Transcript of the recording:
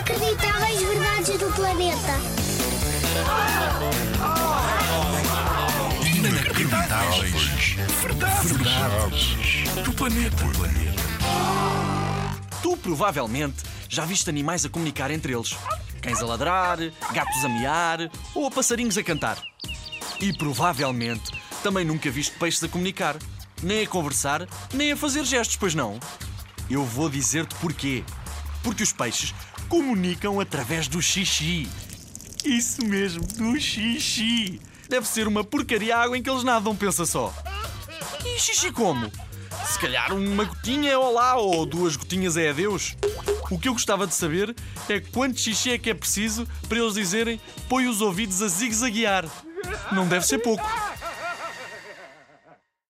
Inacreditáveis verdades do planeta. Inacreditáveis. Verdades. Verdades. Do planeta. Tu provavelmente já viste animais a comunicar entre eles. Cães a ladrar, gatos a miar ou a passarinhos a cantar. E provavelmente também nunca viste peixes a comunicar. Nem a conversar, nem a fazer gestos, pois não? Eu vou dizer-te porquê. Porque os peixes comunicam através do xixi. Isso mesmo, do xixi. Deve ser uma porcaria água em que eles nadam, pensa só. E xixi como? Se calhar uma gotinha é olá ou duas gotinhas é adeus. O que eu gostava de saber é quanto xixi é que é preciso para eles dizerem põe os ouvidos a zigue-zaguear. Não deve ser pouco.